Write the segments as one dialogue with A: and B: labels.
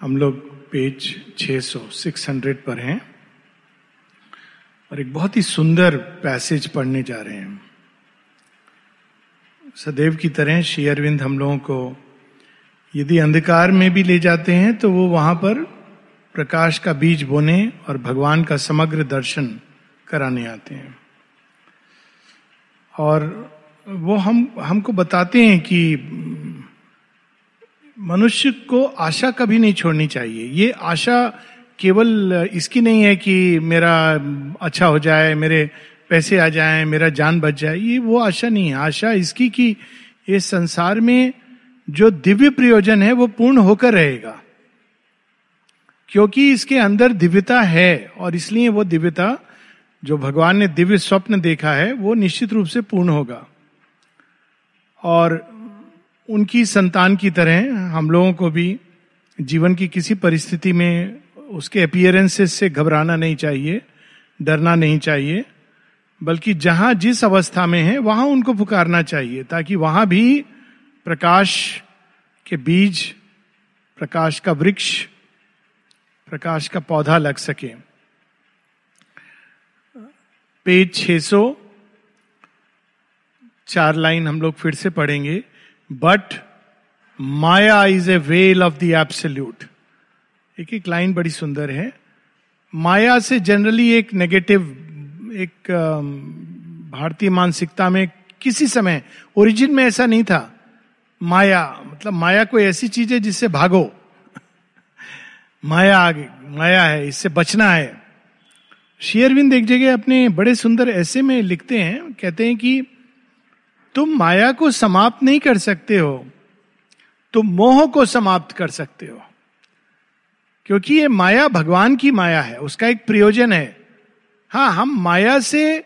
A: हम लोग पेज 600 600 पर हैं और एक बहुत ही सुंदर पैसेज पढ़ने जा रहे हैं। सदैव की तरह श्री अरविंद हम लोगों को यदि अंधकार में भी ले जाते हैं तो वो वहाँ पर प्रकाश का बीज बोने और भगवान का समग्र दर्शन कराने आते हैं। और वो हम, हमको बताते हैं कि मनुष्य को आशा कभी नहीं छोड़नी चाहिए। ये आशा केवल इसकी नहीं है कि मेरा अच्छा हो जाए, मेरे पैसे आ जाए, मेरा जान बच जाए। ये वो आशा नहीं है। आशा इसकी कि इस संसार में जो दिव्य प्रयोजन है, वो पूर्ण होकर रहेगा। क्योंकि इसके अंदर दिव्यता है और इसलिए वो दिव्यता, जो भगवान ने दिव्य स्वप्न देखा है, वो निश्चित रूप से पूर्ण होगा। और उनकी संतान की तरह हम लोगों को भी जीवन की किसी परिस्थिति में उसके अपियरेंसेस से घबराना नहीं चाहिए, डरना नहीं चाहिए, बल्कि जहाँ जिस अवस्था में है, वहाँ उनको पुकारना चाहिए, ताकि वहाँ भी प्रकाश के बीज, प्रकाश का वृक्ष, प्रकाश का पौधा लग सके। पेज 600 चार लाइन हम लोग फिर से पढ़ेंगे। But maya is a well of the एक एक लाइन बड़ी सुंदर है। माया से जनरली एक नेगेटिव एक भारतीय मानसिकता में किसी समय ओरिजिन में ऐसा नहीं था। माया मतलब माया कोई ऐसी चीज़ है जिससे भागो। माया आगे माया है, इससे बचना है। शेयरविंद एक जगह अपने बड़े सुंदर ऐसे में लिखते हैं, कहते हैं कि तुम माया को समाप्त नहीं कर सकते हो। तुम मोह को समाप्त कर सकते हो। क्योंकि ये माया भगवान की माया है, उसका एक प्रयोजन है। हाँ हम माया से,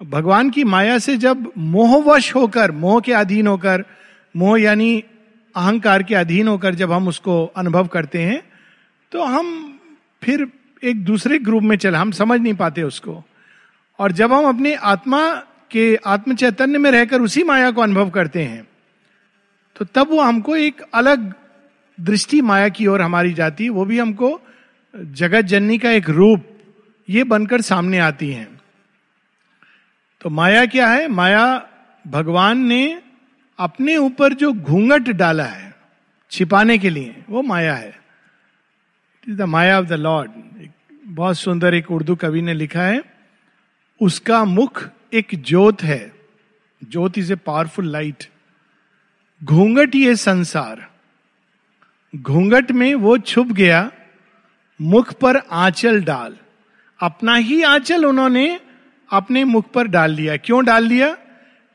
A: भगवान की माया से जब मोहवश होकर, मोह के अधीन होकर, मोह यानी अहंकार के अधीन होकर जब हम उसको अनुभव करते हैं तो हम फिर एक दूसरे ग्रुप में चले, हम समझ नहीं पाते उसको। और जब हम अपनी आत्मा के आत्म चैतन्य में रहकर उसी माया को अनुभव करते हैं तो तब वो हमको एक अलग दृष्टि माया की ओर हमारी जाती है। वो भी हमको जगत जननी का एक रूप ये बनकर सामने आती है। तो माया क्या है? माया भगवान ने अपने ऊपर जो घूंघट डाला है छिपाने के लिए, वो माया है। It is the maya of the lord बहुत सुंदर एक उर्दू कवि ने लिखा है, उसका मुख एक ज्योत है। ज्योत इज़ ए पावरफुल लाइट घूंघट ये संसार। घूंघट में वो छुप गया, मुख पर आंचल डाल। अपना ही आंचल उन्होंने अपने मुख पर डाल लिया। क्यों डाल लिया?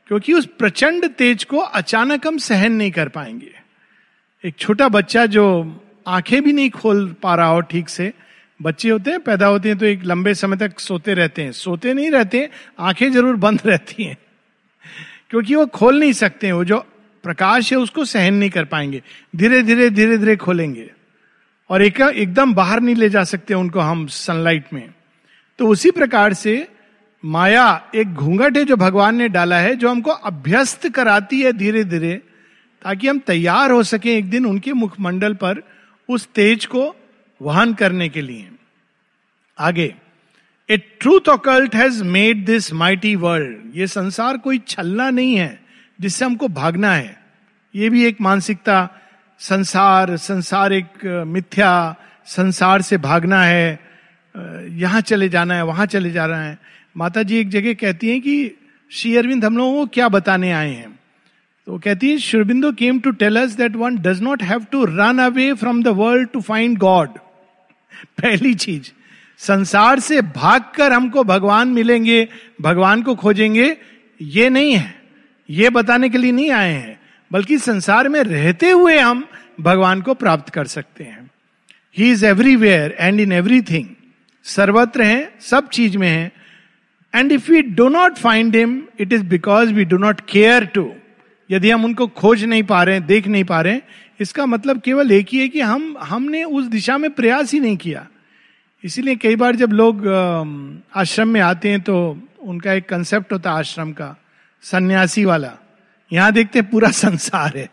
A: क्योंकि उस प्रचंड तेज को अचानक हम सहन नहीं कर पाएँगे। एक छोटा बच्चा जो आँखें भी नहीं खोल पा रहा हो ठीक से बच्चे होते हैं, पैदा होते हैं तो एक लंबे समय तक सोते रहते हैं। सोते नहीं रहते, आँखें ज़रूर बंद रहती हैं। क्योंकि वो खोल नहीं सकते वो जो प्रकाश है उसको सहन नहीं कर पाएँगे। धीरे धीरे धीरे धीरे खोलेंगे। और एक, एकदम बाहर नहीं ले जा सकते उनको हम सनलाइट में। तो उसी प्रकार से माया एक घूंघट है जो भगवान ने डाला है, जो हमको अभ्यस्त कराती है धीरे धीरे, ताकि हम तैयार हो सके एक दिन उनके मुखमंडल पर उस तेज को वहन करने के लिए। आगे a truth occult has made this mighty world ये संसार कोई छलना नहीं है, जिससे हमको भागना है। ये भी एक मानसिकता, संसार संसार एक मिथ्या, संसार से भागना है। यहाँ चले जाना है, वहाँ चले जा रहा है। माता जी एक जगह कहती हैं कि, श्री अरविंद, हम लोगों को क्या बताने आए हैं? तो कहती है Aurobindo came to tell us that one does not have to run away from the world to find God पहली चीज़, संसार से भागकर हमको भगवान मिलेंगे, भगवान को खोजेंगे, ये नहीं है। ये बताने के लिए नहीं आए हैं, बल्कि संसार में रहते हुए हम भगवान को प्राप्त कर सकते हैं। He is everywhere and in everything सर्वत्र है, सब चीज़ में है। And if we do not find him it is because we do not care to यदि हम उनको खोज नहीं पा रहे देख नहीं पा रहे इसका मतलब केवल एक ही है कि हम, हमने उस दिशा में प्रयास ही नहीं किया। इसीलिए कई बार जब लोग आश्रम में आते हैं तो उनका एक कंसेप्ट होता है आश्रम का, सन्यासी वाला। यहाँ देखते हैं पूरा संसार है।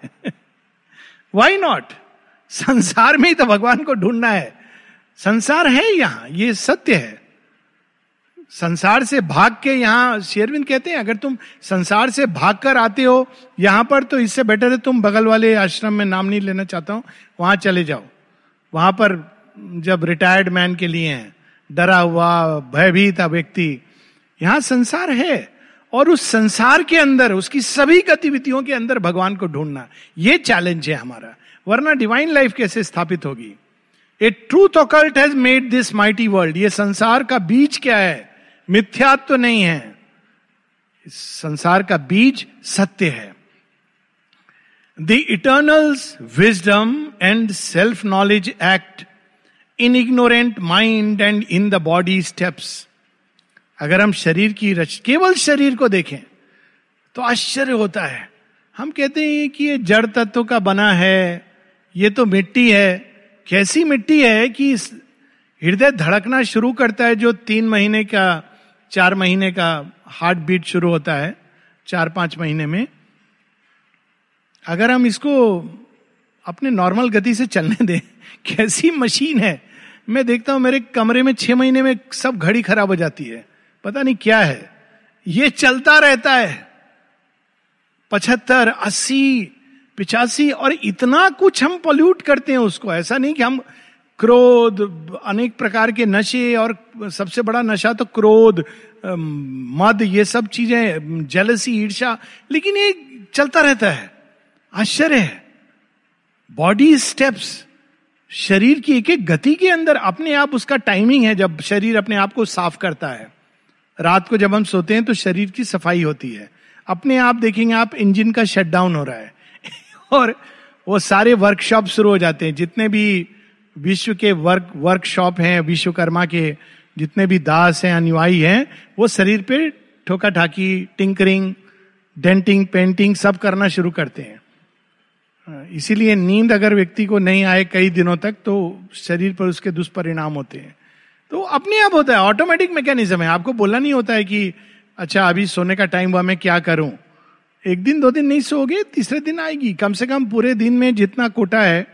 A: वाई नॉट संसार में ही तो भगवान को ढूंढना है। संसार है यहाँ, ये सत्य है। संसार से भाग के यहाँ शेरविंद कहते हैं, अगर तुम संसार से भाग कर आते हो यहाँ पर तो इससे बेटर है तुम बगल वाले आश्रम में नाम नहीं लेना चाहता हूँ, वहाँ चले जाओ। वहाँ पर जब रिटायर्ड मैन के लिए हैं, डरा हुआ, भयभीत व्यक्ति, यहाँ संसार है और उस संसार के अंदर, उसकी सभी गतिविधियों के अंदर भगवान को ढूंढना, ये चैलेंज है हमारा। वरना डिवाइन लाइफ कैसे स्थापित होगी? A truth occult has made this mighty world ये संसार का बीज क्या है? मिथ्यात्व नहीं है। इस संसार का बीज सत्य है। The eternals wisdom and self knowledge act in ignorant mind and in the body steps अगर हम शरीर की रच, केवल शरीर को देखें तो आश्चर्य होता है। हम कहते हैं कि ये जड़ तत्व का बना है, ये तो मिट्टी है। कैसी मिट्टी है कि हृदय धड़कना शुरू करता है जो तीन महीने का चार महीने का हार्ट बीट शुरू होता है, चार पाँच महीने में। अगर हम इसको अपने नॉर्मल गति से चलने दें, कैसी मशीन है, मैं देखता हूँ मेरे कमरे में छह महीने में सब घड़ी खराब हो जाती है। पता नहीं क्या है। ये चलता रहता है। पचहत्तर, अस्सी, पिचासी और इतना कुछ हम पोल्यूट करते हैं उसको। ऐसा नहीं कि हम क्रोध, अनेक प्रकार के नशे और सबसे बड़ा नशा तो क्रोध मद, ये सब चीज़ें जेलसी ईर्षा लेकिन ये चलता रहता है, आश्चर्य है। बॉडी स्टेप्स शरीर की एक एक गति के अंदर अपने आप उसका टाइमिंग है जब शरीर अपने आप को साफ़ करता है। रात को जब हम सोते हैं तो शरीर की सफ़ाई होती है। अपने आप देखेंगे, आप इंजन का शटडाउन हो रहा है। और वो सारे वर्कशॉप शुरू हो जाते हैं। जितने भी विश्व के वर्क वर्कशॉप हैं, विश्वकर्मा के जितने भी दास हैं, अनुयायी हैं, वो शरीर पे ठोका ठाकी टिंकरिंग डेंटिंग पेंटिंग सब करना शुरू करते हैं। इसीलिए नींद अगर व्यक्ति को नहीं आए कई दिनों तक तो शरीर पर उसके दुष्परिणाम होते हैं। तो अपने आप होता है ऑटोमेटिक मैकेनिज्म है। आपको बोलना नहीं होता है कि अच्छा अभी सोने का टाइम हुआ, मैं क्या करूँ? एक दिन, दो दिन नहीं सोओगे, तीसरे दिन आएगी। कम से कम पूरे दिन में जितना कोटा है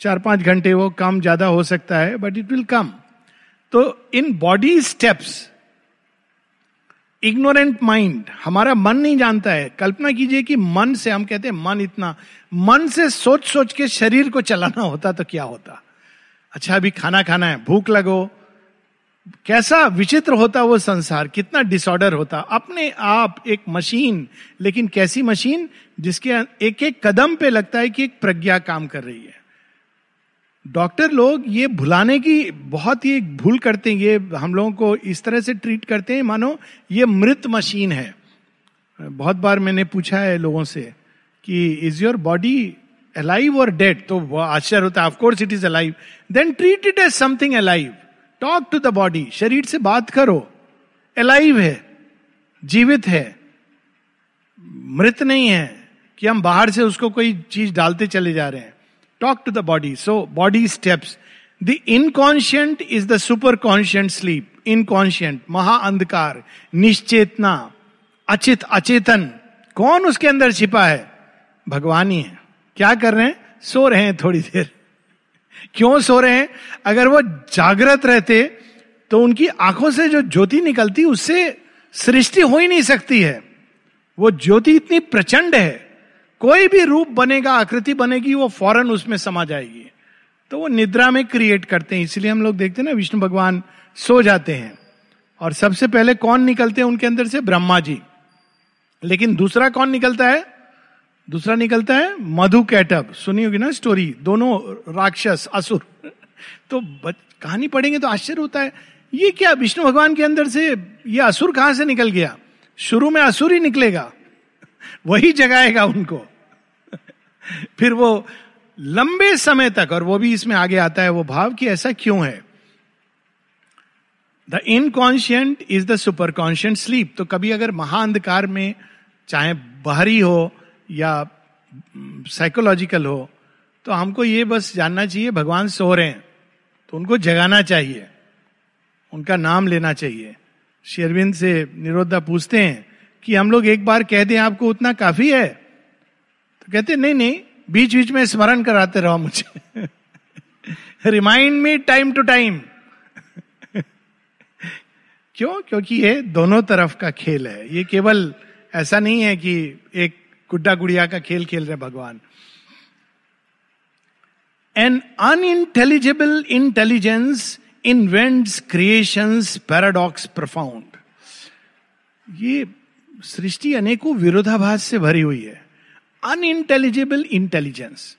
A: चार पाँच घंटे वो काम ज़्यादा हो सकता है बट इट विल कम तो in body steps ignorant mind हमारा मन नहीं जानता है। कल्पना कीजिए कि मन से हम कहते हैं, मन इतना, मन से सोच सोच के शरीर को चलाना होता तो क्या होता? अच्छा अभी खाना खाना है, भूख लगो। कैसा विचित्र होता वो संसार, कितना डिसऑर्डर होता? अपने आप एक मशीन लेकिन कैसी मशीन जिसके एक एक कदम पे लगता है कि एक प्रज्ञा काम कर रही है। डॉक्टर लोग ये भुलाने की बहुत ही भूल करते हैं, ये हम लोगों को इस तरह से ट्रीट करते हैं, मानो ये मृत मशीन है। बहुत बार मैंने पूछा है लोगों से कि इज़ योर बॉडी अलाइव और डेड तो वो आश्चर्य होता है of course it is alive then treat it as something alive talk to the body शरीर से बात करो। अलाइव है। जीवित है। मृत नहीं है कि हम बाहर से उसको कोई चीज़ डालते चले जा रहे हैं। Talk to the body so body steps the inconscient is the super conscient sleep inconscient महा अंधकार निश्चेतना अचित अचेतन कौन उसके अंदर छिपा है? भगवान ही है। क्या कर रहे हैं? सो रहे हैं थोड़ी देर। क्यों सो रहे हैं? अगर वो जागृत रहते तो उनकी आँखों से जो ज्योति निकलती, उससे सृष्टि हो ही नहीं सकती है। वो ज्योति इतनी प्रचंड है। कोई भी रूप बनेगा, आकृति बनेगी, वो फ़ौरन उसमें समा जाएगी। तो वो निद्रा में क्रिएट करते हैं। इसलिए हम लोग देखते हैं ना, विष्णु भगवान सो जाते हैं। और सबसे पहले कौन निकलते हैं उनके अंदर से? ब्रह्मा जी। लेकिन दूसरा कौन निकलता है? दूसरा निकलता है मधु कैटअप सुनी होगी ना स्टोरी दोनों राक्षस, असुर। तो कहानी पढ़ेंगे तो आश्चर्य होता है। ये क्या, विष्णु भगवान के अंदर से ये असुर कहाँ से निकल गया? शुरू में असुर ही निकलेगा। वही जगाएगा उनको। फिर वो लंबे समय तक, और वो भी इसमें आगे आता है, वो भाव कि ऐसा क्यों है? The inconscient is the super conscient sleep तो कभी अगर महाअंधकार में चाहे बाहरी हो या साइकोलॉजिकल हो तो हमको ये बस जानना चाहिए, भगवान सो रहे हैं तो उनको जगाना चाहिए, उनका नाम लेना चाहिए। शेरविंद से निरोधा पूछते हैं कि हम लोग एक बार कह दें आपको उतना काफ़ी है। तो कहते, नहीं नहीं बीच बीच में स्मरण कराते रहो मुझे। Remind me time to time क्यों? क्योंकि ये दोनों तरफ़ का खेल है। ये केवल ऐसा नहीं है कि एक गुड्डा गुड़िया का खेल खेल रहे भगवान। An unintelligible intelligence invents creations paradox profound ये सृष्टि अनेकों विरोधाभास से भरी हुई है। अनइंटेलिजिबल इंटेलिजेंस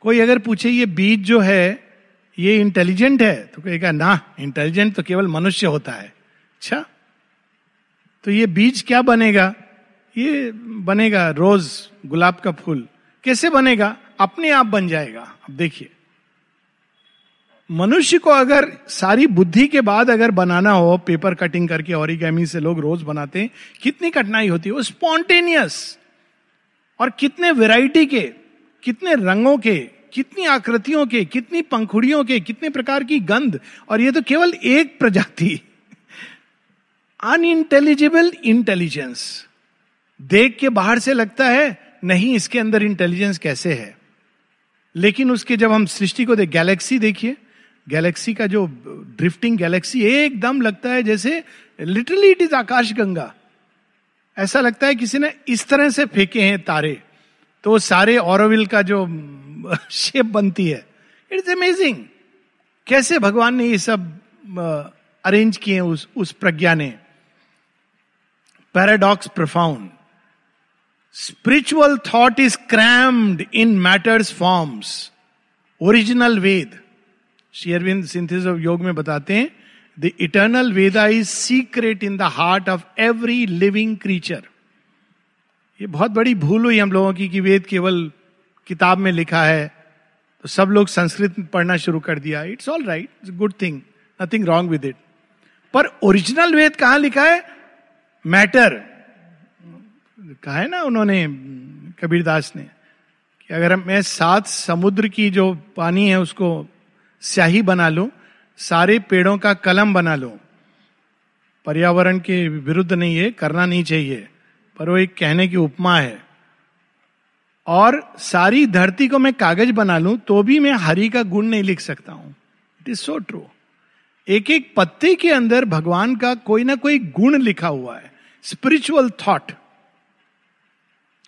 A: कोई अगर पूछे, ये बीज जो है, ये इंटेलिजेंट है? तो कहेगा, ना इंटेलिजेंट तो केवल मनुष्य होता है। अच्छा। तो ये बीज क्या बनेगा? ये बनेगा रोज गुलाब का फूल। कैसे बनेगा? अपने आप बन जाएगा। अब देखिए। मनुष्य को अगर सारी बुद्धि के बाद अगर बनाना हो पेपर कटिंग करके और से लोग रोज बनाते हैं, कितनी कठिनाई होती है? वो स्पॉन्टेनियस और कितने वैरायटी के, कितने रंगों के, कितनी आकृतियों के, कितनी पंखुड़ियों के, कितने प्रकार की गंध, और ये तो केवल एक प्रजाति। अनइंटेलिजिबल इंटेलिजेंस देख के बाहर से लगता है, नहीं, इसके अंदर इंटेलिजेंस कैसे है? लेकिन उसके जब हम सृष्टि को देख गैलेक्सी देखिए गैलेक्सी का जो ड्रिफ्टिंग गैलेक्सी एकदम लगता है, जैसे लिटरली इट इज़ आकाश गंगा ऐसा लगता है किसी ने इस तरह से फेंके हैं तारे तो सारे ऑरोविल का जो शेप बनती है इट इज़ अमेजिंग कैसे भगवान ने ये सब अरेंज किए उस उस प्रज्ञा ने? Paradox profound spiritual thought is crammed in matters forms original Veda. Aurobindo synthesis of Yoga में बताते हैं the eternal Veda is secret in the heart of every living creature ये बहुत बड़ी भूल हुई हम लोगों की कि वेद केवल किताब में लिखा है तो सब लोग संस्कृत पढ़ना शुरू कर दिया। It's all right it's good thing nothing wrong with it पर ओरिजिनल वेद कहाँ लिखा है? मैटर कहा है ना उन्होंने, कबीरदास ने, कि अगर मैं सात समुद्र की जो पानी है उसको स्याही बना लो, सारे पेड़ों का कलम बना लो। पर्यावरण के विरुद्ध नहीं है, करना नहीं चाहिए, पर वो एक कहने की उपमा है। और सारी धरती को मैं कागज़ बना लू तो भी मैं हरि का गुण नहीं लिख सकता हूँ। इट इज़ सो ट्रू एक एक पत्ते के अंदर भगवान का कोई ना कोई गुण लिखा हुआ है। स्पिरिचुअल थॉट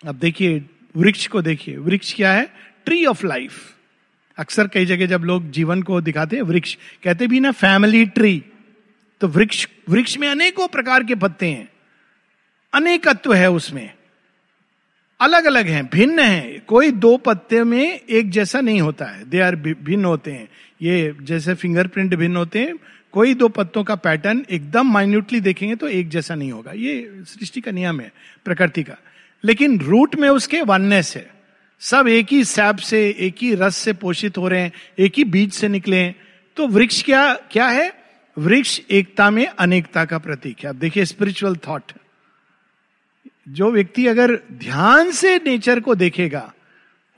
A: अब देखिए, वृक्ष को देखिए। वृक्ष क्या है? ट्री ऑफ़ लाइफ अक्सर कई जगह जब लोग जीवन को दिखाते हैं, वृक्ष, कहते भी ना फैमिली ट्री तो वृक्ष वृक्ष में अनेकों प्रकार के पत्ते हैं। अनेकत्व है उसमें। अलग अलग हैं, भिन्न हैं। कोई दो पत्ते में एक जैसा नहीं होता है। दे आर भिन्न होते हैं। ये जैसे फिंगरप्रिंट भिन्न होते हैं। कोई दो पत्तों का पैटर्न एकदम माइन्यूटली देखेंगे तो एक जैसा नहीं होगा। ये सृष्टि का नियम है, प्रकृति का। लेकिन रूट में उसके वननेस है। सब एक ही सैप से, एक ही रस से पोषित हो रहे हैं, एक ही बीज से निकले हैं। तो वृक्ष क्या क्या है? वृक्ष एकता में अनेकता का प्रतीक है। अब देखिए स्पिरिचुअल थॉट जो व्यक्ति अगर ध्यान से नेचर को देखेगा,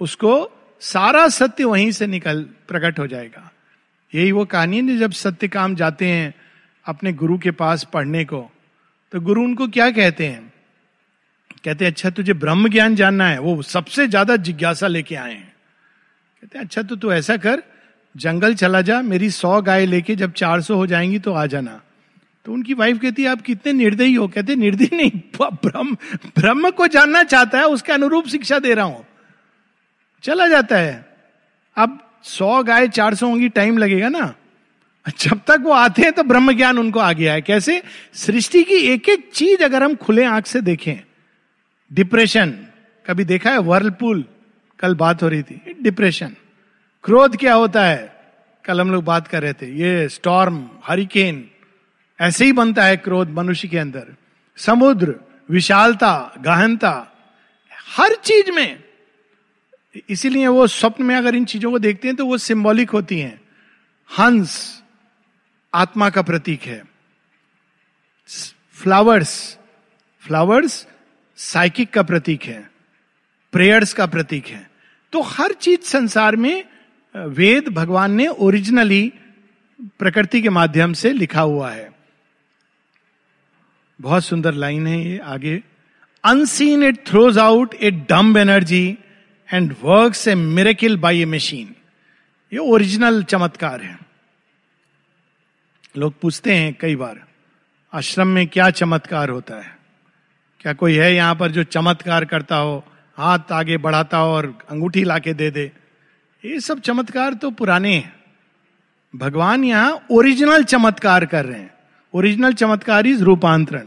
A: उसको सारा सत्य वहीं से निकल, प्रकट हो जाएगा। यही वो कहानी है जब सत्य काम जाते हैं अपने गुरु के पास पढ़ने को तो गुरु उनको क्या कहते हैं? कहते हैं अच्छा तुझे ब्रह्म ज्ञान जानना है। वो सबसे ज़्यादा जिज्ञासा लेके आए हैं। कहते हैं अच्छा तो तू ऐसा कर, जंगल चला जा, मेरी सौ गाय लेके जब चार सौ हो जाएँगी तो आ जाना। तो उनकी वाइफ कहती है, आप कितने निर्दयी हो। कहते निर्दयी नहीं ब्रह्म ब्रह्म को जानना चाहता है, उसके अनुरूप शिक्षा दे रहा हूँ। चला जाता है। अब सौ गाय चार सौ होंगी टाइम लगेगा ना। जब तक वो आते हैं तो ब्रह्म ज्ञान उनको आ गया है कैसे? सृष्टि की एक एक चीज़ अगर हम खुले आँख से देखें डिप्रेशन, कभी देखा है? वर्लपूल कल बात हो रही थी। डिप्रेशन क्रोध क्या होता है? कल हम लोग बात कर रहे थे। ये स्टॉर्म हरिकेन ऐसे ही बनता है क्रोध मनुष्य के अंदर। समुद्र, विशालता, गहनता, हर चीज़ में। इसीलिए वो स्वप्न में अगर इन चीज़ों को देखते हैं तो वो सिंबॉलिक होती हैं। हंस आत्मा का प्रतीक है। फ्लावर्स फ्लावर्स साइकिक का प्रतीक है, प्रेयर्स का प्रतीक है। तो हर चीज़ संसार में वेद भगवान ने ओरिजिनली प्रकृति के माध्यम से लिखा हुआ है। बहुत सुंदर लाइन है ये आगे। Unseen it throws out a dumb energy and work a miracle by a machine ये ओरिजिनल चमत्कार है। लोग पूछते हैं कई बार, आश्रम में क्या चमत्कार होता है? क्या कोई है यहाँ पर जो चमत्कार करता हो, हाथ आगे बढ़ाता हो और अंगूठी लाके दे दे? ये सब चमत्कार तो पुराने हैं। भगवान यहाँ ओरिजिनल चमत्कार कर रहे हैं। ओरिजिनल चमत्कार इज़ रूपांतरण।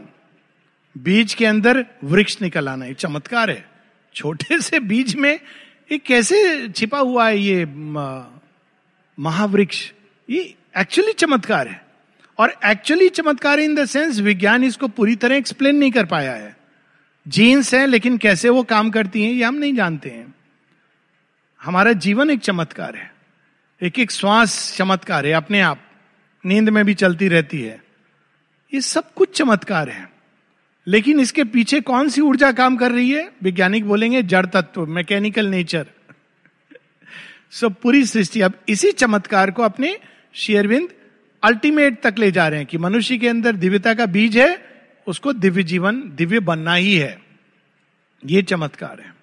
A: बीज के अंदर वृक्ष निकल आना, ये चमत्कार है। छोटे से बीज में ये कैसे छिपा हुआ है ये महावृक्ष? ये एक्चुअली चमत्कार है। और एक्चुअली चमत्कार इन द सेंस विज्ञान इसको पूरी तरह एक्सप्लेन नहीं कर पाया है। जीन्स है, लेकिन कैसे वो काम करती हैं, ये हम नहीं जानते हैं। हमारा जीवन एक चमत्कार है। एक एक श्वास चमत्कार है, अपने आप। नींद में भी चलती रहती है। ये सब कुछ चमत्कार है। लेकिन इसके पीछे कौन सी ऊर्जा काम कर रही है? वैज्ञानिक बोलेंगे, जड़ तत्व, मैकेनिकल नेचर। सब पूरी सृष्टि। अब इसी चमत्कार को अपने शेयरविंद अल्टीमेट तक ले जा रहे हैं कि मनुष्य के अंदर दिव्यता का बीज है उसको दिव्य जीवन, दिव्य बनना ही है। ये चमत्कार है।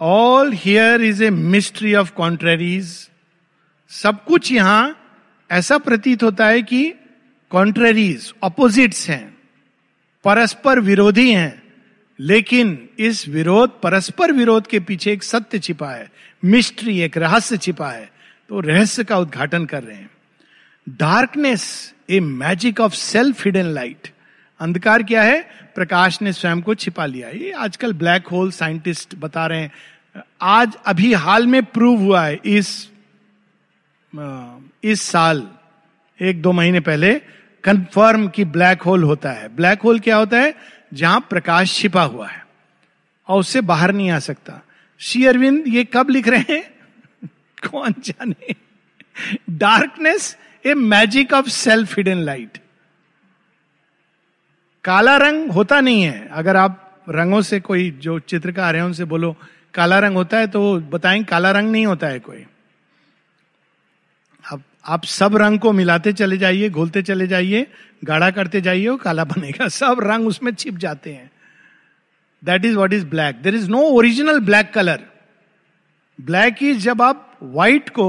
A: All here is a mystery of contraries सब कुछ यहाँ ऐसा प्रतीत होता है कि कॉन्ट्रेरीज ऑपोजिट्स हैं। परस्पर विरोधी हैं। लेकिन इस विरोध, परस्पर विरोध के पीछे एक सत्य छिपा है। मिस्ट्री एक रहस्य छिपा है। तो रहस्य का उद्घाटन कर रहे हैं। Darkness a magic of self hidden light अंधकार क्या है? प्रकाश ने स्वयं को छिपा लिया। ये आजकल ब्लैक होल साइंटिस्ट बता रहे हैं। आज अभी हाल में प्रूव हुआ है। इस इस साल, एक दो महीने पहले कंफर्म कि ब्लैक होल होता है। ब्लैक होल क्या होता है? जहाँ प्रकाश छिपा हुआ है। और उससे बाहर नहीं आ सकता। श्री अरविंद, ये कब लिख रहे हैं? कौन जाने? Darkness a magic of self hidden light काला रंग होता नहीं है। अगर आप रंगों से कोई, जो चित्रकार है, उनसे बोलो, काला रंग होता है तो बताएँ, काला रंग नहीं होता है कोई। अब आप सब रंग को मिलाते चले जाइए, घोलते चले जाइए, गाढ़ा करते जाइए वो काला बनेगा। सब रंग उसमें छिप जाते हैं। That is what is black there is no original black colour black is जब आप व्हाइट को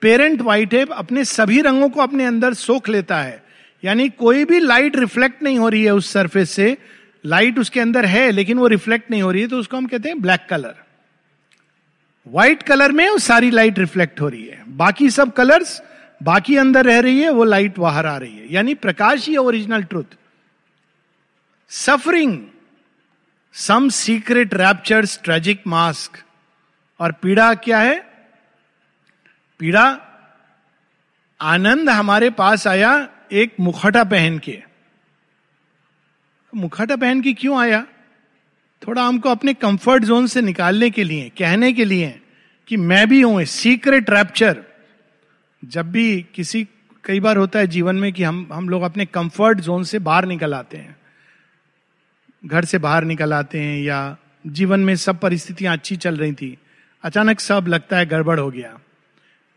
A: पेरेंट व्हाइट है, अपने सभी रंगों को अपने अंदर सोख लेता है। यानी कोई भी लाइट रिफ्लेक्ट नहीं हो रही है उस सरफेस से। लाइट उसके अंदर है, लेकिन वो रिफ्लेक्ट नहीं हो रही है तो उसको हम कहते हैं ब्लैक कलर। व्हाइट कलर में वो सारी लाइट रिफ्लेक्ट हो रही है। बाकी सब कलर्स, बाकी अंदर रह रही है, वो लाइट बाहर आ रही है। यानी प्रकाश ही original truth. Suffering, some secret raptures, tragic mask. और पीड़ा क्या है? पीड़ा, आनंद हमारे पास आया एक मुखटा पहन के। मुखटा पहन के क्यों आया? थोड़ा हमको अपने कंफर्ट जोन से निकालने के लिए, कहने के लिए कि मैं भी हूँ सीक्रेट रैप्चर जब भी किसी, कई बार होता है जीवन में कि हम हम लोग अपने कंफर्ट जोन से बाहर निकल आते हैं। घर से बाहर निकल आते हैं या जीवन में सब परिस्थितियाँ अच्छी चल रही थी, अचानक सब लगता है गड़बड़ हो गया।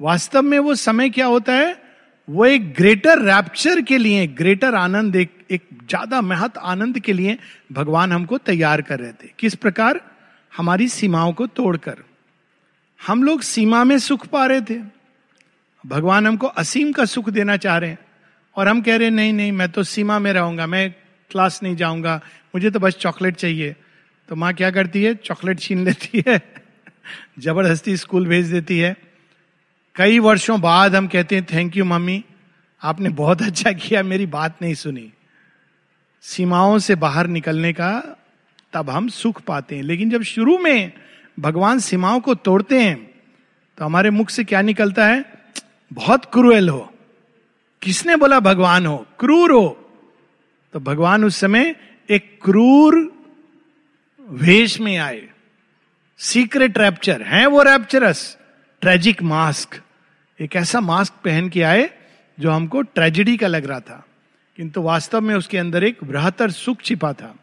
A: वास्तव में वो समय क्या होता है? वो एक ग्रेटर रैप्चर के लिए ग्रेटर आनंद, एक एक ज़्यादा महत आनंद के लिए भगवान हमको तैयार कर रहे थे। किस प्रकार? हमारी सीमाओं को तोड़कर। हम लोग सीमा में सुख पा रहे थे। भगवान हमको असीम का सुख देना चाह रहे हैं। और हम कह रहे हैं, नहीं नहीं, मैं तो सीमा में रहूँगा, मैं क्लास नहीं जाऊँगा, मुझे तो बस चॉकलेट चाहिए। तो माँ क्या करती है? चॉकलेट छीन लेती है। ज़बरदस्ती स्कूल भेज देती है। कई वर्षों बाद हम कहते हैं थैंक यू मम्मी आपने बहुत अच्छा किया, मेरी बात नहीं सुनी। सीमाओं से बाहर निकलने का तब हम सुख पाते हैं। लेकिन जब शुरू में भगवान सीमाओं को तोड़ते हैं तो हमारे मुख से क्या निकलता है? बहुत क्रूएल हो। किसने बोला भगवान हो? क्रूर हो। तो भगवान उस समय एक क्रूर वेश में आए। सीक्रेट रैप्चर है वो रैप्चरस ट्रेजिक मास्क एक ऐसा मास्क पहन के आए जो हमको ट्रेजिडी का लग रहा था। किंतु वास्तव में उसके अंदर एक बृहत्तर सुख छिपा था।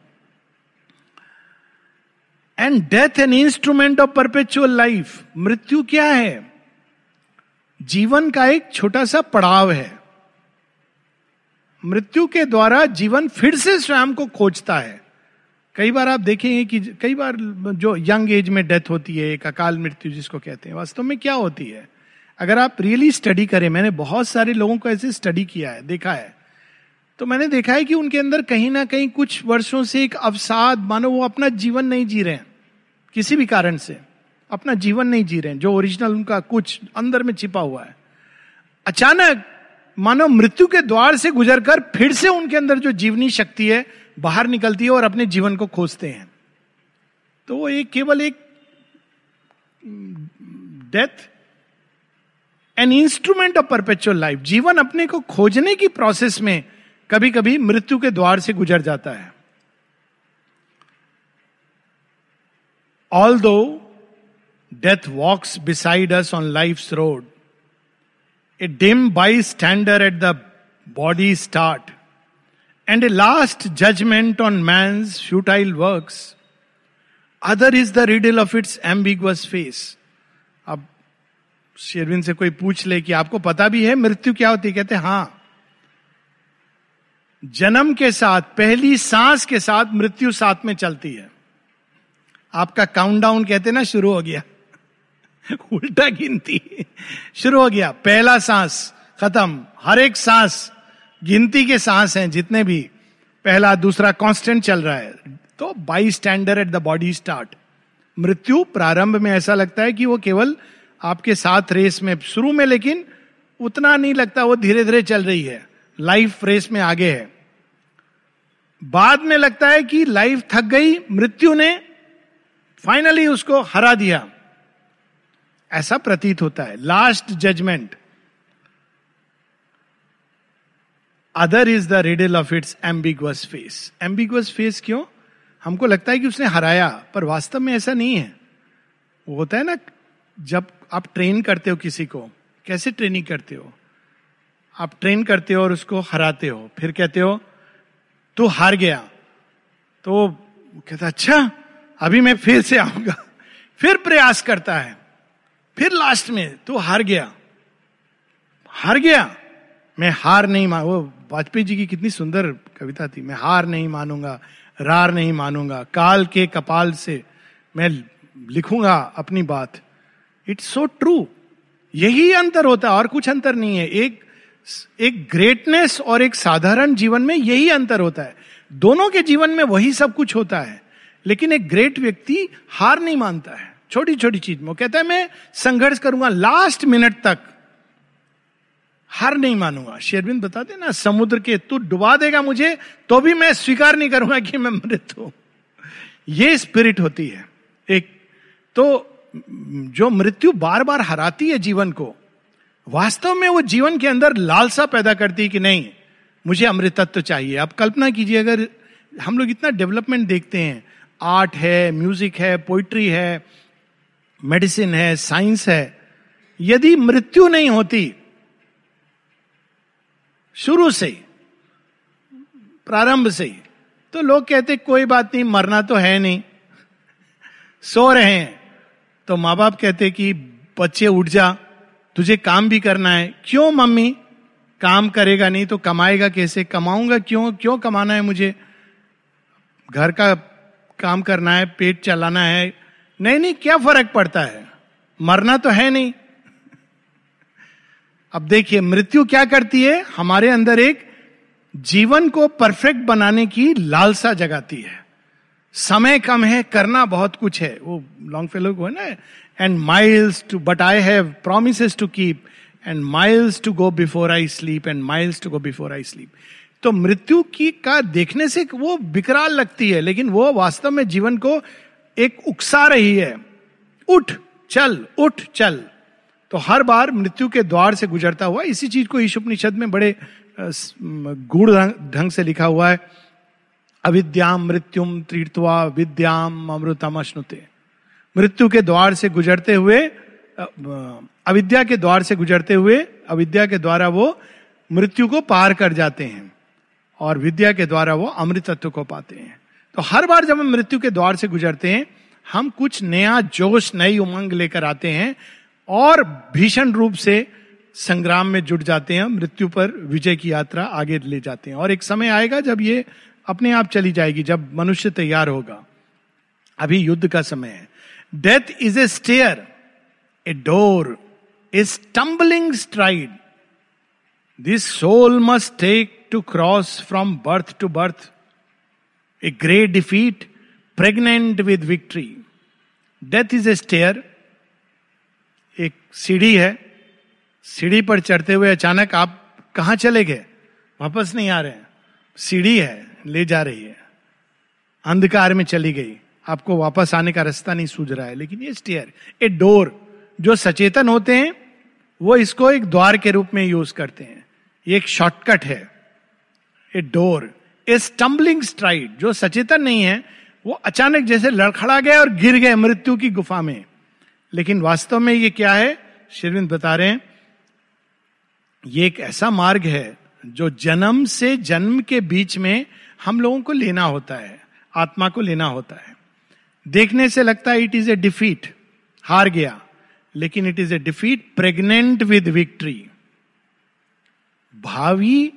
A: And death an instrument of perpetual life मृत्यु क्या है? जीवन का एक छोटा सा पड़ाव है। मृत्यु के द्वारा जीवन फिर से स्वयं को खोजता है। कई बार आप देखेंगे कि कई बार जो यंग एज में डेथ होती है, एक अकाल मृत्यु जिसको कहते हैं, वास्तव में क्या होती है? अगर आप रियली स्टडी करें, मैंने बहुत सारे लोगों को ऐसे स्टडी किया है, देखा है। तो मैंने देखा है कि उनके अंदर कहीं ना कहीं कुछ वर्षों से एक अवसाद, मानो वो अपना जीवन नहीं जी रहे हैं, किसी भी कारण से। अपना जीवन नहीं जी रहे हैं, जो ओरिजिनल उनका कुछ अंदर में छिपा हुआ है। अचानक मानो मृत्यु के द्वार से गुजरकर फिर से उनके अंदर जो जीवनी शक्ति है बाहर निकलती है और अपने जीवन को खोजते हैं। तो वो एक केवल एक death an instrument of perpetual life जीवन अपने को खोजने की प्रोसेस में कभी कभी मृत्यु के द्वार से गुजर जाता है। All do death walks beside us on life road a dim bystander at the body start and a last judgement on man futile work other is the riddle of its ambiguous face अब Sherwin से कोई पूछ ले कि आपको पता भी है मृत्यु क्या होती कहते हाँ जन्म के साथ, पहली सांस के साथ मृत्यु साथ में चलती है। आपका काउंटडाउन कहते ना, शुरू हो गया। उल्टा गिनती। शुरू हो गया। पहला सांस खत्म। हर एक सांस गिनती के सांस हैं, जितने भी। पहला, दूसरा कांस्टेंट चल रहा है। तो bystander at the body start मृत्यु प्रारंभ में ऐसा लगता है कि वो केवल आपके साथ रेस में, शुरू में, लेकिन उतना नहीं लगता, वो धीरे धीरे चल रही है। लाइफ रेस में आगे है। बाद में लगता है कि लाइफ थक गई, मृत्यु ने फाइनली उसको हरा दिया। ऐसा प्रतीत होता है। Last judgment other is the riddle of its ambiguous face ambiguous face क्यों? हमको लगता है कि उसने हराया, पर वास्तव में ऐसा नहीं है। वो होता है ना, जब आप ट्रेन करते हो किसी को, कैसे ट्रेनिंग करते हो? आप ट्रेन करते हो और उसको हराते हो, फिर कहते हो, तू हार गया। तो कहता अच्छा अभी मैं फिर से आऊँगा। फिर प्रयास करता है। फिर लास्ट में, तू हार गया। हार गया? मैं हार नहीं मान वो वाजपेयी जी की कितनी सुंदर कविता थी। मैं हार नहीं मानूँगा, रार नहीं मानूँगा, काल के कपाल से मैं लिखूँगा अपनी बात। इट्स सो ट्रू यही अंतर होता है, और कुछ अंतर नहीं है। एक एक ग्रेटनेस और एक साधारण जीवन में यही अंतर होता है। दोनों के जीवन में वही सब कुछ होता है। लेकिन एक ग्रेट व्यक्ति हार नहीं मानता है। छोटी छोटी चीज़ में। वो कहता है, मैं संघर्ष करूँगा लास्ट मिनट तक। हार नहीं मानूँगा। शेरविंद बता देना समुद्र के तू डुबा देगा मुझे तो भी मैं स्वीकार नहीं करूँगा कि मैं मृत हूँ। ये स्पिरिट होती है। एक तो जो मृत्यु बार बार हराती है जीवन को, वास्तव में वो जीवन के अंदर लालसा पैदा करती है कि नहीं, मुझे अमृतत्व चाहिए। आप कल्पना कीजिए, अगर हम लोग इतना डेवलपमेंट देखते हैं आर्ट है म्यूज़िक है पोइट्री है मेडिसिन है साइंस है, यदि मृत्यु नहीं होती शुरू से, प्रारंभ से। तो लोग कहते, कोई बात नहीं, मरना तो है नहीं। सो रहे हैं। तो माँ बाप कहते कि, बच्चे उठ जा, तुझे काम भी करना है। क्यों मम्मी? काम करेगा नहीं तो कमाएगा कैसे? कमाऊँगा क्यों? क्यों कमाना है मुझे? घर का काम करना है, पेट चलाना है। नहीं नहीं, क्या फ़र्क पड़ता है? मरना तो है नहीं। अब देखिए, मृत्यु क्या करती है? हमारे अंदर एक जीवन को परफेक्ट बनाने की लालसा जगाती है। समय कम है, करना बहुत कुछ है। वो लॉन्ग फेलो को है ना and miles to but I have promise to keep and miles to go before I sleep and miles to go before I sleep तो मृत्यु की, का देखने से वो बिकराल लगती है, लेकिन वो वास्तव में जीवन को एक उकसा रही है। उठ, चल उठ, चल। तो हर बार मृत्यु के द्वार से गुजरता हुआ, इसी चीज़ को ईशुपनिषद में बड़े गूढ़ ढंग से लिखा हुआ है। अविद्याम मृत्युम तीर्थवा विद्याम अमृतम अश्नुते। मृत्यु के द्वार से गुजरते हुए अविद्या के द्वार से गुजरते हुए, अविद्या के द्वारा वो मृत्यु को पार कर जाते हैं और विद्या के द्वारा वो अमृतत्व को पाते हैं। तो हर बार जब हम मृत्यु के द्वार से गुजरते हैं, हम कुछ नया जोश, नई उमंग लेकर आते हैं और भीषण रूप से संग्राम में जुट जाते हैं, मृत्यु पर विजय की यात्रा आगे ले जाते हैं। और एक समय आएगा जब ये अपने आप चली जाएगी, जब मनुष्य तैयार होगा। अभी युद्ध का समय है। Death is a stair a door a stumbling stride this soul must take to cross from birth to birth a great defeat pregnant with victory death is a stair एक सीढ़ी है, सीढ़ी पर चढ़ते हुए अचानक आप कहा चले गए? वापस नहीं आ रहे हैं। सीढ़ी है, ले जा रही है। अंधकार में चली गई। आपको वापस आने का रास्ता नहीं सूझ रहा है, लेकिन ये स्टेयर ए डोर जो सचेतन होते हैं, वो इसको एक द्वार के रूप में यूज़ करते हैं। ये एक शॉर्टकट है। A door a stumbling stride जो सचेतन नहीं है, वो अचानक जैसे लड़खड़ा गए और गिर गए मृत्यु की गुफा में। लेकिन वास्तव में ये क्या है? शिरविंद बता रहे हैं, ये एक ऐसा मार्ग है जो जन्म से जन्म के बीच में हम लोगों को लेना होता है, आत्मा को लेना होता है। देखने से लगता है इट इज़ ए डिफीट हार गया, लेकिन it is a defeat pregnant with victory भावी